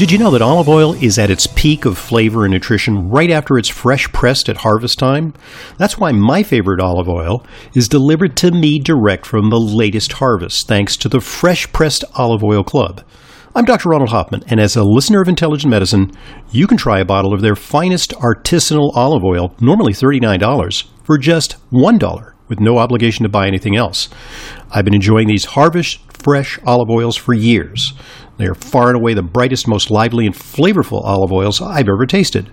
Did you know that olive oil is at its peak of flavor and nutrition right after it's fresh pressed at harvest time? That's why my favorite olive oil is delivered to me direct from the latest harvest, thanks to the Fresh Pressed Olive Oil Club. I'm Dr. Ronald Hoffman, and as a listener of Intelligent Medicine, you can try a bottle of their finest artisanal olive oil, normally $39, for just $1 with no obligation to buy anything else. I've been enjoying these harvest fresh olive oils for years. They are far and away the brightest, most lively, and flavorful olive oils I've ever tasted.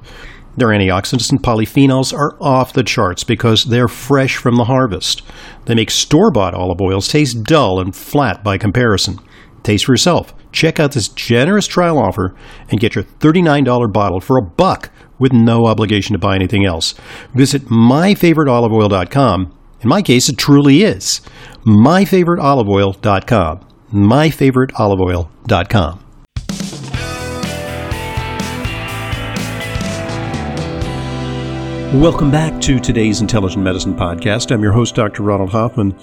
Their antioxidants and polyphenols are off the charts because they're fresh from the harvest. They make store bought olive oils taste dull and flat by comparison. Taste for yourself. Check out this generous trial offer and get your $39 bottle for a buck with no obligation to buy anything else. Visit myfavoriteoliveoil.com. In my case, it truly is. myfavoriteoliveoil.com myfavoriteoliveoil.com. Welcome back to today's Intelligent Medicine Podcast. I'm your host, Dr. Ronald Hoffman.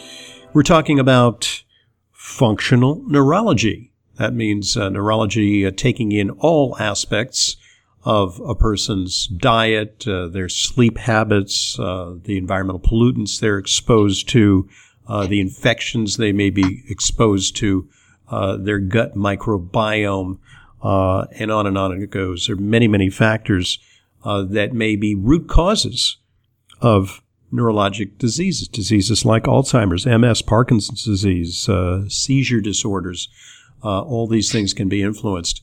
We're talking about functional neurology. That means uh, neurology uh, taking in all aspects of a person's diet, uh, their sleep habits, uh, the environmental pollutants they're exposed to, uh, the infections they may be exposed to, uh, their gut microbiome, uh, and on and on it goes. There are many, many factors uh, that may be root causes of neurologic diseases, diseases like Alzheimer's, MS, Parkinson's disease, uh, seizure disorders. Uh, all these things can be influenced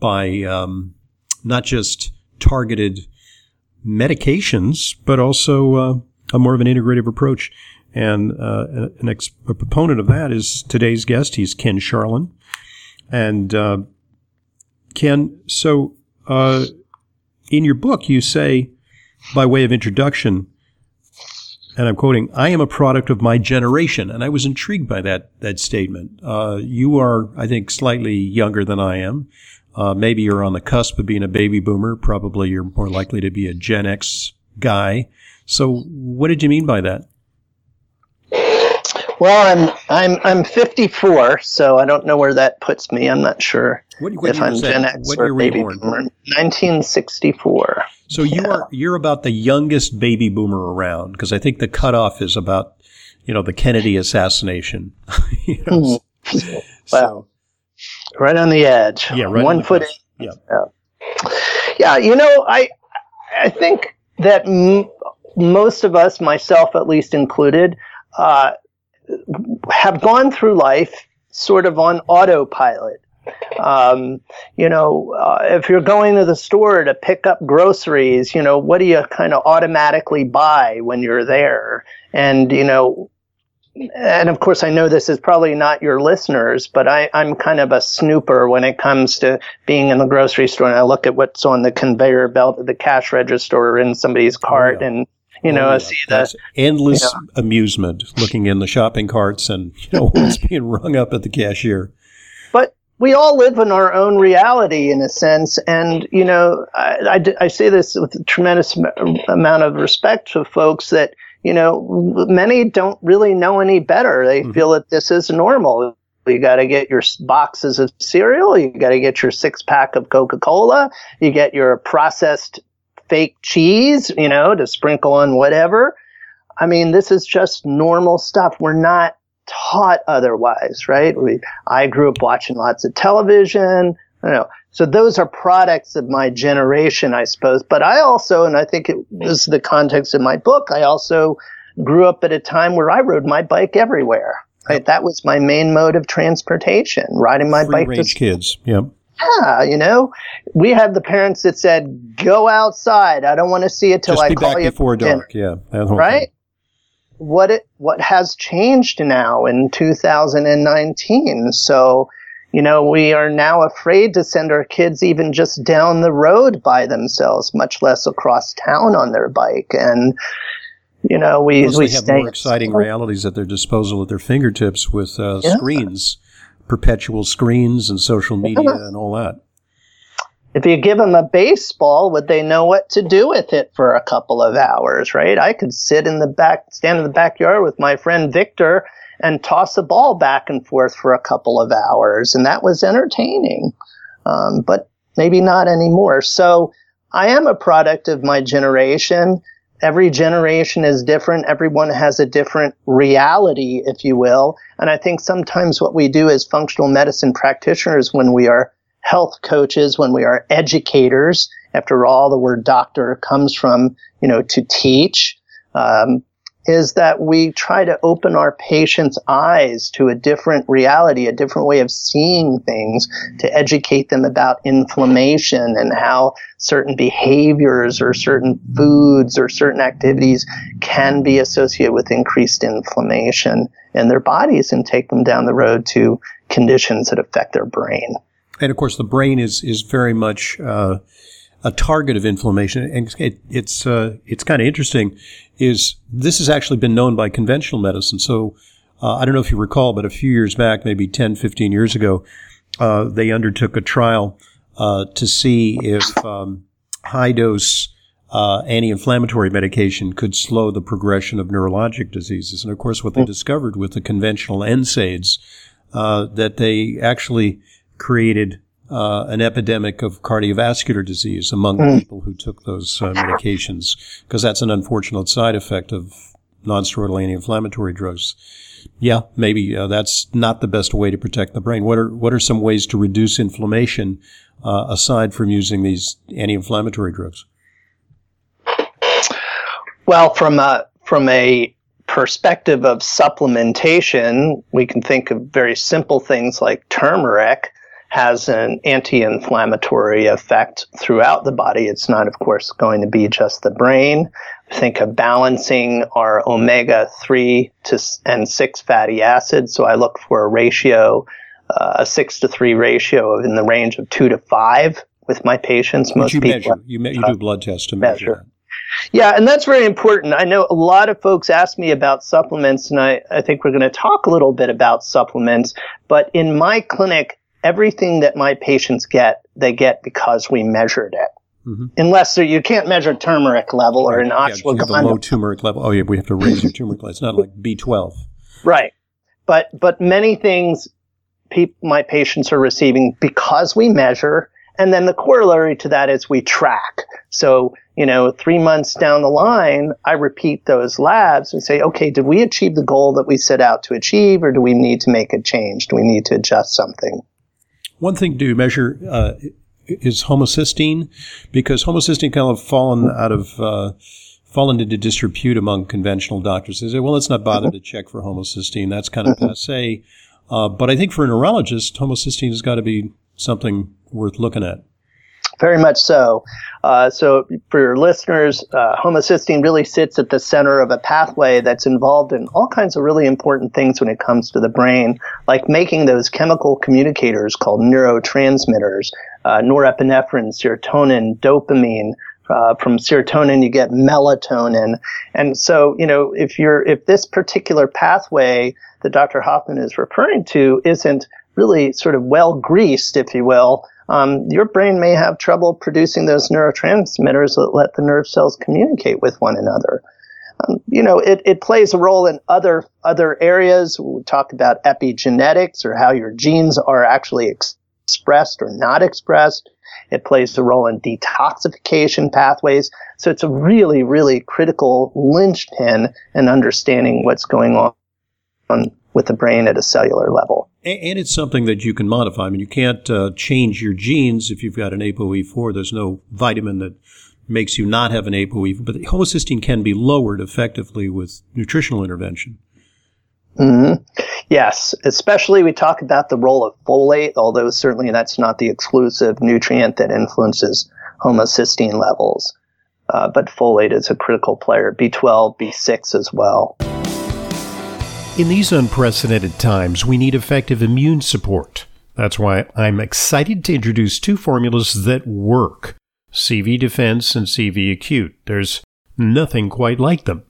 by um, not just targeted medications, but also a more of an integrative approach. And uh, an ex- a proponent of that is today's guest. He's Ken Sharlin. And uh, Ken, so uh, in your book, you say, by way of introduction, and I'm quoting, I am a product of my generation. And I was intrigued by that, that statement. Uh, you are, I think, slightly younger than I am. Uh, maybe you're on the cusp of being a baby boomer. Probably you're more likely to be a Gen X guy. So what did you mean by that? Well, I'm I'm I'm 54, so I don't know where that puts me. I'm not sure what, what if I'm Gen X what or baby born? boomer. 1964. So you yeah. are you're about the youngest baby boomer around because I think the cutoff is about you know the Kennedy assassination. you know, mm-hmm. Wow, right on the edge. Yeah, right one foot. In. Yeah. yeah, yeah. You know, I I think that m- most of us, myself at least included. Uh, have gone through life sort of on autopilot. Um, you know, uh, if you're going to the store to pick up groceries, you know, what do you kind of automatically buy when you're there? And, you know, and of course, I know this is probably not your listeners, but I, I'm kind of a snooper when it comes to being in the grocery store and I look at what's on the conveyor belt at the cash register or in somebody's cart oh, yeah. and you know, oh, yeah. see That's endless you know. amusement looking in the shopping carts and you know what's being rung up at the cashier. But we all live in our own reality in a sense, and you know, I, I, I say this with a tremendous amount of respect to folks that you know many don't really know any better. They mm-hmm. feel that this is normal. You got to get your boxes of cereal. You got to get your six pack of Coca Cola. You get your processed fake cheese, you know, to sprinkle on whatever. I mean, this is just normal stuff. We're not taught otherwise, right? We, I grew up watching lots of television. You know, so those are products of my generation, I suppose. But I also, and I think it was the context of my book, I also grew up at a time where I rode my bike everywhere. Right? That was my main mode of transportation, riding my Free bike. Range to, kids, yeah yeah, you know, we had the parents that said, "Go outside. I don't want to see it till Just I call you." before dark. Yeah, right. Thing. What it what has changed now in 2019? So, you know, we are now afraid to send our kids even just down the road by themselves, much less across town on their bike. And you know, we Plus we have more exciting realities at their disposal at their fingertips with uh, yeah. screens perpetual screens and social media and all that. If you give them a baseball, would they know what to do with it for a couple of hours, right? I could sit in the back, stand in the backyard with my friend Victor and toss a ball back and forth for a couple of hours, and that was entertaining. Um, but maybe not anymore. So I am a product of my generation. Every generation is different. Everyone has a different reality, if you will. And I think sometimes what we do as functional medicine practitioners when we are health coaches, when we are educators, after all, the word doctor comes from, you know, to teach. Um, is that we try to open our patients' eyes to a different reality, a different way of seeing things, to educate them about inflammation and how certain behaviors or certain foods or certain activities can be associated with increased inflammation in their bodies and take them down the road to conditions that affect their brain. And of course, the brain is is very much uh, a target of inflammation, and it, it's uh, it's kind of interesting. Is this has actually been known by conventional medicine? So uh, I don't know if you recall, but a few years back, maybe 10, 15 years ago, uh, they undertook a trial uh, to see if um, high dose uh, anti-inflammatory medication could slow the progression of neurologic diseases. And of course, what they discovered with the conventional NSAIDs uh, that they actually created uh, an epidemic of cardiovascular disease among mm. people who took those uh, medications, because that's an unfortunate side effect of nonsteroidal anti-inflammatory drugs. Yeah, maybe uh, that's not the best way to protect the brain. What are what are some ways to reduce inflammation uh, aside from using these anti-inflammatory drugs? Well, from a from a perspective of supplementation, we can think of very simple things like turmeric has an anti-inflammatory effect throughout the body. It's not, of course, going to be just the brain. Think of balancing our omega-3 to, and 6 fatty acids. So I look for a ratio, uh, a 6 to 3 ratio in the range of 2 to 5 with my patients. Most you people measure. You, me- you do blood tests to measure. measure. Yeah, and that's very important. I know a lot of folks ask me about supplements, and I, I think we're going to talk a little bit about supplements. But in my clinic, everything that my patients get, they get because we measured it. Mm-hmm. Unless you can't measure turmeric level or an. Yeah, low turmeric level. Oh yeah, we have to raise your turmeric level. It's not like B12. Right. But, but many things pe- my patients are receiving because we measure. And then the corollary to that is we track. So, you know, three months down the line, I repeat those labs and say, okay, did we achieve the goal that we set out to achieve or do we need to make a change? Do we need to adjust something? One thing to measure uh, is homocysteine, because homocysteine kind of fallen out of uh, fallen into disrepute among conventional doctors. They say, well, let's not bother to check for homocysteine. That's kind of passe. Uh, but I think for a neurologist, homocysteine has got to be something worth looking at. Very much so. Uh, so, for your listeners, uh, homocysteine really sits at the center of a pathway that's involved in all kinds of really important things when it comes to the brain, like making those chemical communicators called neurotransmitters, uh, norepinephrine, serotonin, dopamine. Uh, from serotonin, you get melatonin, and so you know if you're if this particular pathway that Dr. Hoffman is referring to isn't really sort of well greased, if you will, um, your brain may have trouble producing those neurotransmitters that let the nerve cells communicate with one another. Um, you know, it, it plays a role in other other areas. We talk about epigenetics or how your genes are actually ex- expressed or not expressed. It plays a role in detoxification pathways. So it's a really, really critical linchpin in understanding what's going on with the brain at a cellular level. And it's something that you can modify. I mean, you can't uh, change your genes if you've got an ApoE4. There's no vitamin that makes you not have an ApoE4, but homocysteine can be lowered effectively with nutritional intervention. Mm-hmm. Yes, especially we talk about the role of folate, although certainly that's not the exclusive nutrient that influences homocysteine levels. Uh, but folate is a critical player, B12, B6 as well. In these unprecedented times, we need effective immune support. That's why I'm excited to introduce two formulas that work CV Defense and CV Acute. There's nothing quite like them.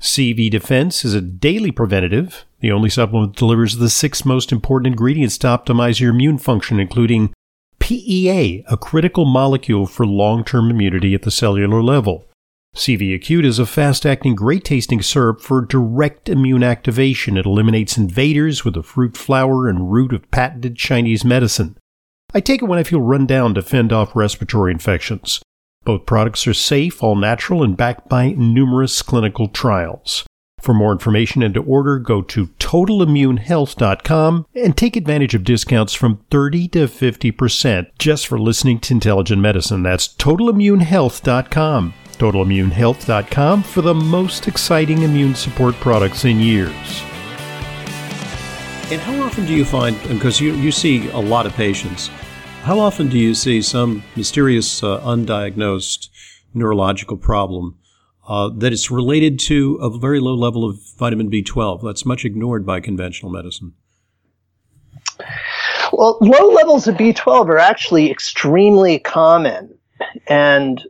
CV Defense is a daily preventative, the only supplement that delivers the six most important ingredients to optimize your immune function, including PEA, a critical molecule for long term immunity at the cellular level. CV Acute is a fast acting, great tasting syrup for direct immune activation. It eliminates invaders with the fruit flower and root of patented Chinese medicine. I take it when I feel run down to fend off respiratory infections. Both products are safe, all natural, and backed by numerous clinical trials. For more information and to order, go to totalimmunehealth.com and take advantage of discounts from 30 to 50% just for listening to Intelligent Medicine. That's totalimmunehealth.com. Totalimmunehealth.com for the most exciting immune support products in years. And how often do you find, because you, you see a lot of patients, how often do you see some mysterious, uh, undiagnosed neurological problem uh, that it's related to a very low level of vitamin B12. That's much ignored by conventional medicine. Well, low levels of B12 are actually extremely common. And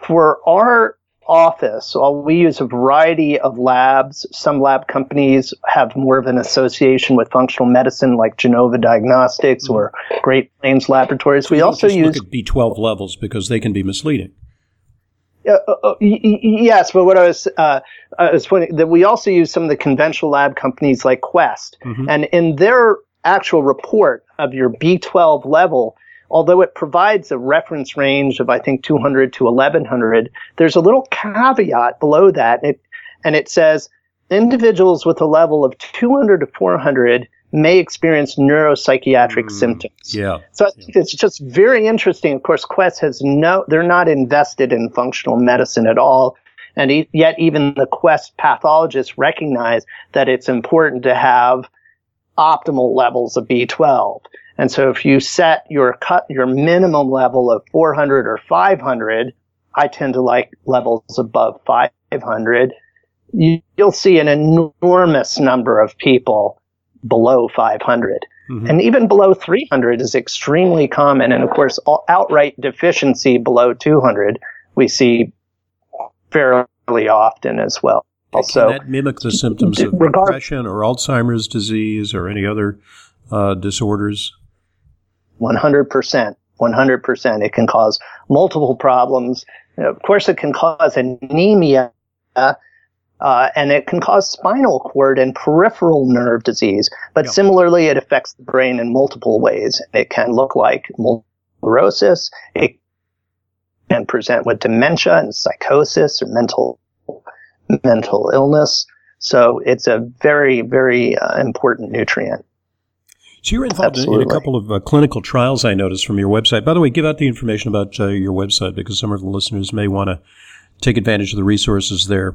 for our office, we use a variety of labs. Some lab companies have more of an association with functional medicine, like Genova Diagnostics or Great Plains Laboratories. We also use B12 levels because they can be misleading. Uh, uh, yes, but what I was uh, I was pointing that we also use some of the conventional lab companies like Quest, mm-hmm. and in their actual report of your B12 level, although it provides a reference range of I think 200 to 1100, there's a little caveat below that, it, and it says individuals with a level of 200 to 400 may experience neuropsychiatric mm, symptoms. Yeah. So I think it's just very interesting. Of course, Quest has no, they're not invested in functional medicine at all. And e- yet even the Quest pathologists recognize that it's important to have optimal levels of B12. And so if you set your cut, your minimum level of 400 or 500, I tend to like levels above 500. You, you'll see an enormous number of people below 500. Mm-hmm. And even below 300 is extremely common. And of course, outright deficiency below 200 we see fairly often as well. Also, Can that mimic the symptoms of regard- depression or Alzheimer's disease or any other uh, disorders? 100%. 100%. It can cause multiple problems. Of course, it can cause anemia uh, and it can cause spinal cord and peripheral nerve disease. But similarly, it affects the brain in multiple ways. It can look like sclerosis. It can present with dementia and psychosis or mental mental illness. So it's a very, very uh, important nutrient. So you're involved Absolutely. in a couple of uh, clinical trials, I noticed from your website. By the way, give out the information about uh, your website because some of the listeners may want to take advantage of the resources there.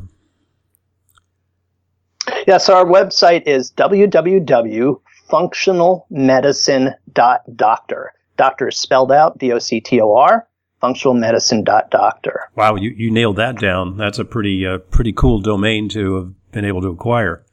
Yes, our website is www.functionalmedicine.doctor. Doctor is spelled out, D-O-C-T-O-R, functionalmedicine.doctor. Wow, you, you nailed that down. That's a pretty, uh, pretty cool domain to have been able to acquire.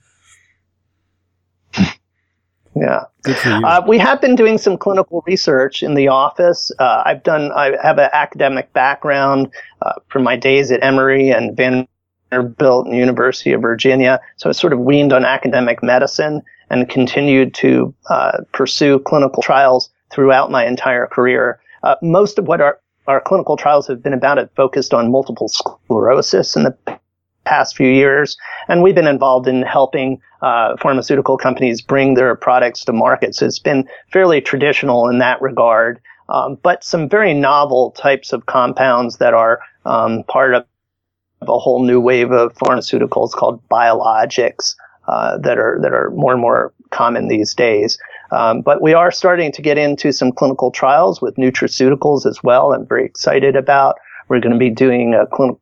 Yeah. Uh, we have been doing some clinical research in the office. Uh, I've done, I have an academic background uh, from my days at Emory and Van Vanderbilt and University of Virginia. So I sort of weaned on academic medicine and continued to uh, pursue clinical trials throughout my entire career. Uh, most of what our, our clinical trials have been about have focused on multiple sclerosis in the past few years. And we've been involved in helping uh, pharmaceutical companies bring their products to market. So it's been fairly traditional in that regard. Um, but some very novel types of compounds that are um, part of a whole new wave of pharmaceuticals called biologics uh, that are that are more and more common these days. Um, but we are starting to get into some clinical trials with nutraceuticals as well. I'm very excited about. We're going to be doing a clinical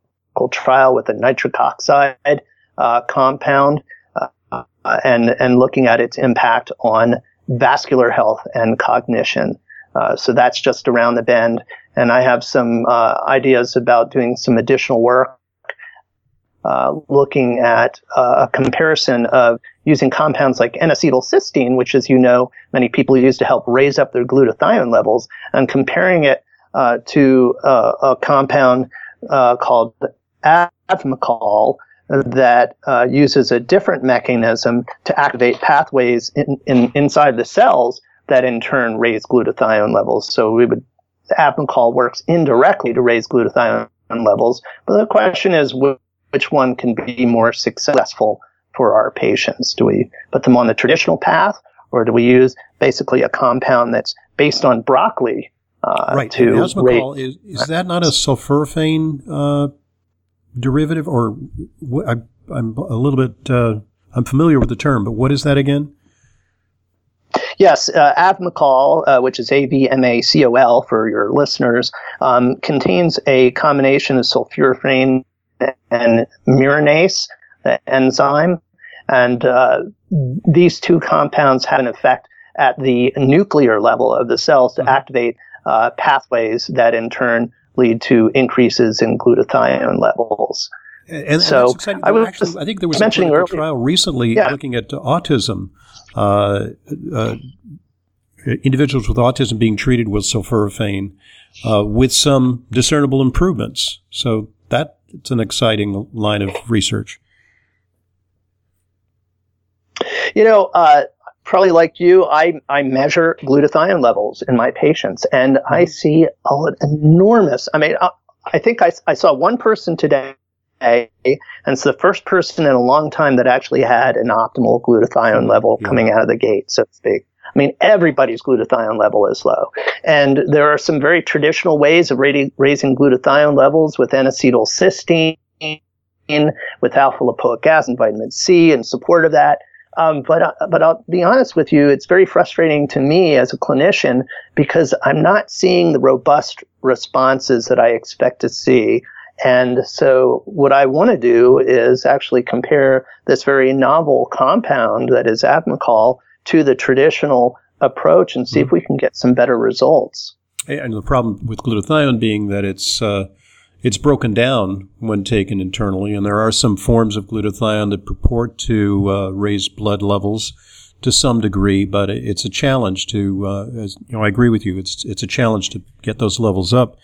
trial with a nitric oxide uh, compound uh, and and looking at its impact on vascular health and cognition. Uh, so that's just around the bend. And I have some uh, ideas about doing some additional work uh, looking at uh, a comparison of using compounds like N-acetylcysteine, which, as you know, many people use to help raise up their glutathione levels, and comparing it uh, to uh, a compound uh, called Avmacol that uses a different mechanism to activate pathways in, in, inside the cells that in turn raise glutathione levels. So we would Avmacol works indirectly to raise glutathione levels, but the question is which one can be more successful for our patients? Do we put them on the traditional path or do we use basically a compound that's based on broccoli uh, right. to Avmacol, is, is that not a sulforaphane uh, derivative? Or I, am a little bit, uh, I'm familiar with the term, but what is that again? Yes, uh, Avmacol, uh, which is A-V-M-A-C-O-L for your listeners, um, contains a combination of sulforaphane and myrinase, the enzyme. And uh, these two compounds have an effect at the nuclear level of the cells to mm-hmm. activate uh, pathways that in turn lead to increases in glutathione levels. And, and so I was actually, I think there was mentioning a trial recently yeah. looking at autism. Uh, uh, individuals with autism being treated with sulforaphane uh, with some discernible improvements. So that's an exciting line of research. You know, uh, probably like you, I, I measure glutathione levels in my patients and I mm-hmm. see an enormous, I mean, I, I think I, I saw one person today and it's the first person in a long time that actually had an optimal glutathione level yeah. coming out of the gate, so to speak. I mean, everybody's glutathione level is low. And there are some very traditional ways of raising glutathione levels with N-acetylcysteine, with alpha lipoic acid and vitamin C in support of that. Um, but uh, but I'll be honest with you, it's very frustrating to me as a clinician because I'm not seeing the robust responses that I expect to see. And so what I want to do is actually compare this very novel compound that is Avmacol to the traditional approach and see mm-hmm. if we can get some better results. And the problem with glutathione being that it's uh, it's broken down when taken internally, and there are some forms of glutathione that purport to uh, raise blood levels to some degree, but it's a challenge to. Uh, as, you know, I agree with you. It's it's a challenge to get those levels up.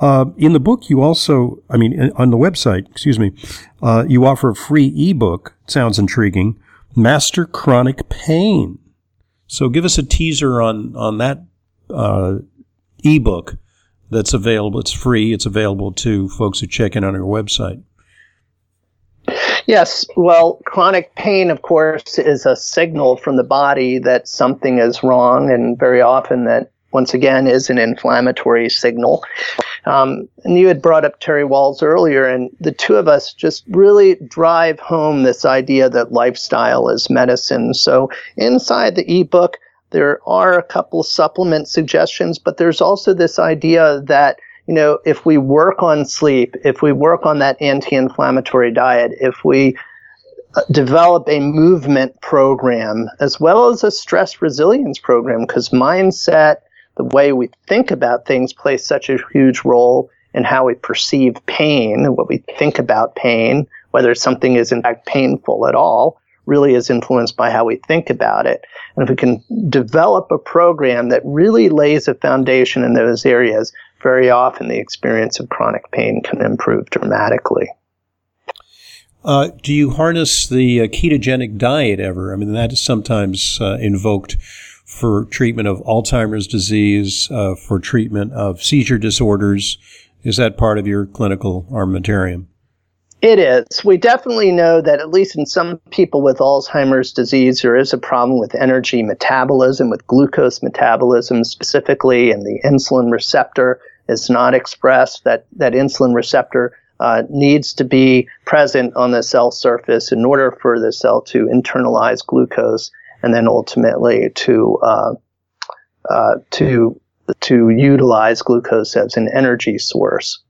Uh, in the book, you also, I mean, on the website, excuse me, uh, you offer a free ebook. Sounds intriguing. Master Chronic Pain. So, give us a teaser on on that uh, ebook that's available. It's free. It's available to folks who check in on our website. Yes. Well, chronic pain, of course, is a signal from the body that something is wrong, and very often that, once again, is an inflammatory signal. Um, and you had brought up Terry Wahls earlier, and the two of us just really drive home this idea that lifestyle is medicine. So inside the ebook, there are a couple supplement suggestions, but there's also this idea that you know, if we work on sleep, if we work on that anti-inflammatory diet, if we uh, develop a movement program as well as a stress resilience program, because mindset, the way we think about things plays such a huge role in how we perceive pain, what we think about pain, whether something is in fact painful at all really is influenced by how we think about it. And if we can develop a program that really lays a foundation in those areas, very often the experience of chronic pain can improve dramatically. Uh, do you harness the uh, ketogenic diet ever? I mean, that is sometimes uh, invoked for treatment of Alzheimer's disease, uh, for treatment of seizure disorders. Is that part of your clinical armamentarium? It is. We definitely know that at least in some people with Alzheimer's disease, there is a problem with energy metabolism, with glucose metabolism specifically, and the insulin receptor is not expressed. That that insulin receptor uh, needs to be present on the cell surface in order for the cell to internalize glucose and then ultimately to uh, uh, to to utilize glucose as an energy source.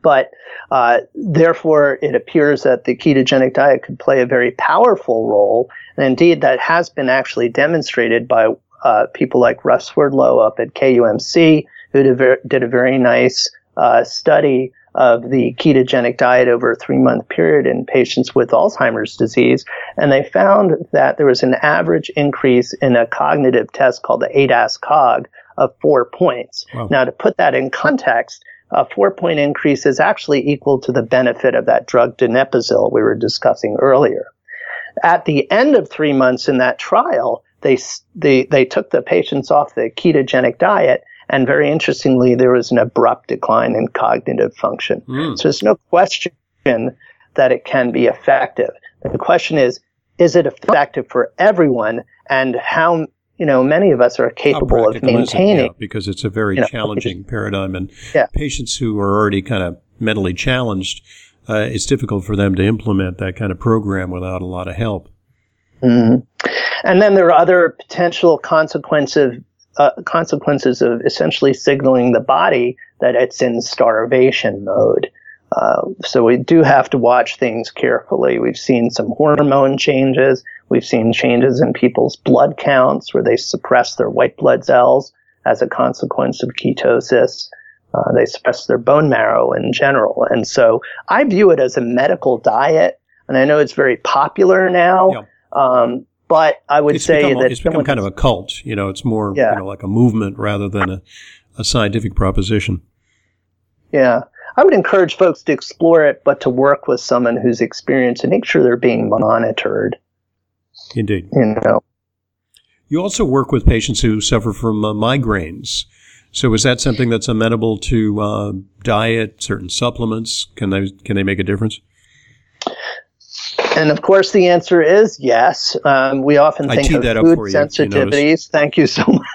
But uh, therefore, it appears that the ketogenic diet could play a very powerful role. And indeed, that has been actually demonstrated by uh, people like Russ Swerdlow up at KUMC, who did, ver- did a very nice uh, study of the ketogenic diet over a three month period in patients with Alzheimer's disease. And they found that there was an average increase in a cognitive test called the ADAS cog of four points. Wow. Now, to put that in context, a four point increase is actually equal to the benefit of that drug donepezil we were discussing earlier. At the end of three months in that trial, they, they, they took the patients off the ketogenic diet and very interestingly, there was an abrupt decline in cognitive function. Mm. So there's no question that it can be effective. The question is, is it effective for everyone? And how you know, many of us are capable of maintaining. Yeah, because it's a very you know, challenging paradigm. And yeah. patients who are already kind of mentally challenged, uh, it's difficult for them to implement that kind of program without a lot of help. Mm-hmm. And then there are other potential consequences uh, consequences of essentially signaling the body that it's in starvation mode. Uh, so we do have to watch things carefully. We've seen some hormone changes. We've seen changes in people's blood counts where they suppress their white blood cells as a consequence of ketosis. Uh, they suppress their bone marrow in general. And so I view it as a medical diet. And I know it's very popular now. Yeah. Um, but I would it's say become, that it's become kind of a cult. You know, it's more yeah. you know, like a movement rather than a, a scientific proposition. Yeah. I would encourage folks to explore it, but to work with someone who's experienced and make sure they're being monitored. Indeed. You know. You also work with patients who suffer from uh, migraines. So is that something that's amenable to uh, diet, certain supplements? Can they can they make a difference? And of course, the answer is yes. Um, we often think of food sensitivities. You, Thank you so much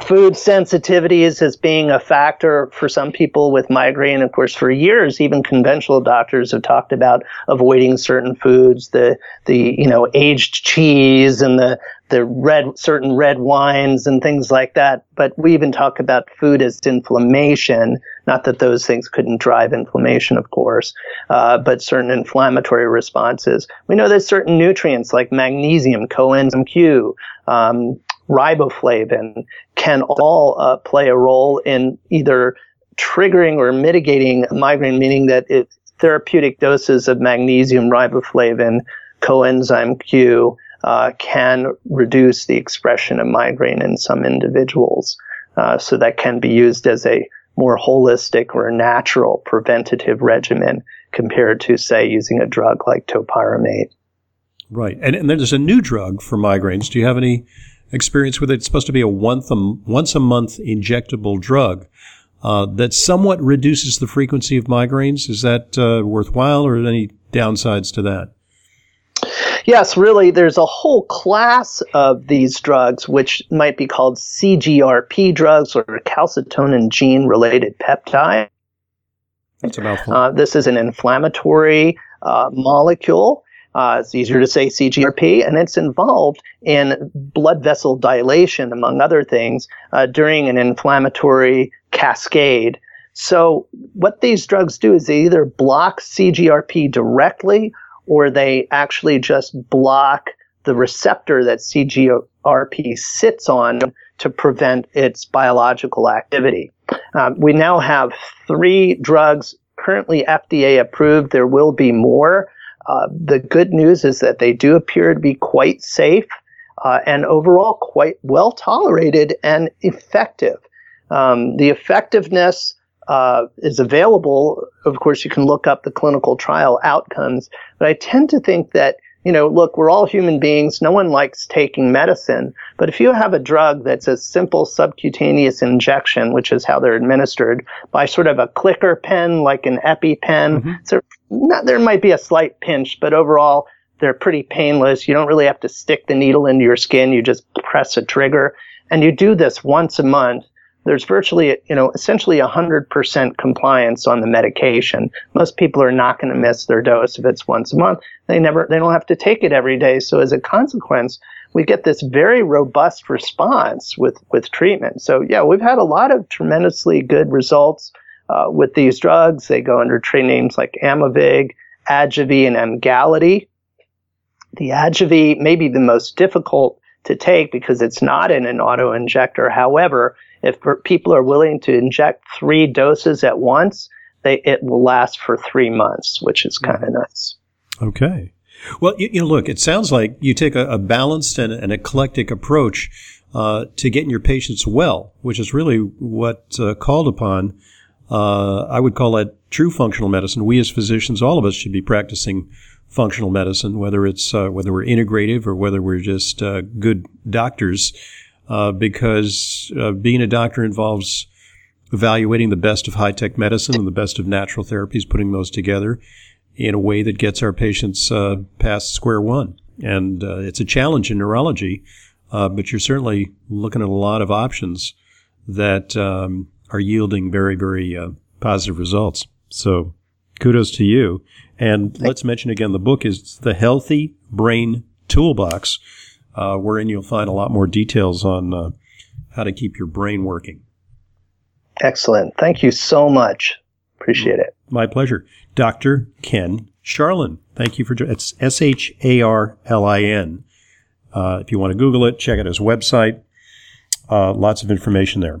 food sensitivities as being a factor for some people with migraine. Of course, for years, even conventional doctors have talked about avoiding certain foods, the the you know aged cheese and the the red certain red wines and things like that. But we even talk about food as inflammation. Not that those things couldn't drive inflammation, of course, uh, but certain inflammatory responses. We know that certain nutrients like magnesium, coenzyme Q, um, riboflavin can all uh, play a role in either triggering or mitigating migraine, meaning that it, therapeutic doses of magnesium, riboflavin, coenzyme Q uh, can reduce the expression of migraine in some individuals. Uh, so that can be used as a more holistic or natural preventative regimen compared to, say, using a drug like topiramate. Right. And, and there's a new drug for migraines. Do you have any experience with it. It's supposed to be a once a, once a month injectable drug uh, that somewhat reduces the frequency of migraines. Is that uh, worthwhile, or any downsides to that? Yes, really, there's a whole class of these drugs which might be called CGRP drugs or calcitonin gene related peptide. That's about uh, This is an inflammatory uh, molecule uh, it's easier to say CGRP, and it's involved in blood vessel dilation, among other things, uh, during an inflammatory cascade. So, what these drugs do is they either block CGRP directly or they actually just block the receptor that CGRP sits on to prevent its biological activity. Um, we now have three drugs currently FDA approved. There will be more. Uh, the good news is that they do appear to be quite safe uh, and overall quite well tolerated and effective. Um, the effectiveness uh, is available. Of course, you can look up the clinical trial outcomes, but I tend to think that you know, look, we're all human beings. No one likes taking medicine. But if you have a drug that's a simple subcutaneous injection, which is how they're administered by sort of a clicker pen, like an EpiPen, mm-hmm. so not, there might be a slight pinch, but overall, they're pretty painless. You don't really have to stick the needle into your skin. You just press a trigger. And you do this once a month there's virtually, you know, essentially 100% compliance on the medication. Most people are not going to miss their dose if it's once a month. They never, they don't have to take it every day. So as a consequence, we get this very robust response with, with treatment. So yeah, we've had a lot of tremendously good results uh, with these drugs. They go under trade names like Aimovig, Ajovy, and Emgality. The Ajovy may be the most difficult to take because it's not in an auto injector. However, if people are willing to inject three doses at once, they, it will last for three months, which is kind of nice. Okay. Well, you, you, know, look, it sounds like you take a, a balanced and an eclectic approach uh, to getting your patients well, which is really what uh, called upon. Uh, I would call that true functional medicine. We as physicians, all of us should be practicing functional medicine, whether it's uh, whether we're integrative or whether we're just uh, good doctors uh, because uh, being a doctor involves evaluating the best of high tech medicine and the best of natural therapies, putting those together in a way that gets our patients uh, past square one. and it's a challenge in neurology, uh, but you're certainly looking at a lot of options that um, are yielding very, very uh, positive results. So kudos to you. And let's mention again the book is The Healthy Brain Toolbox, uh, wherein you'll find a lot more details on uh, how to keep your brain working. Excellent. Thank you so much. Appreciate it. My pleasure. Dr. Ken Sharlin. Thank you for joining. it's S H A R L I N. Uh, if you want to Google it, check out his website. Uh, lots of information there.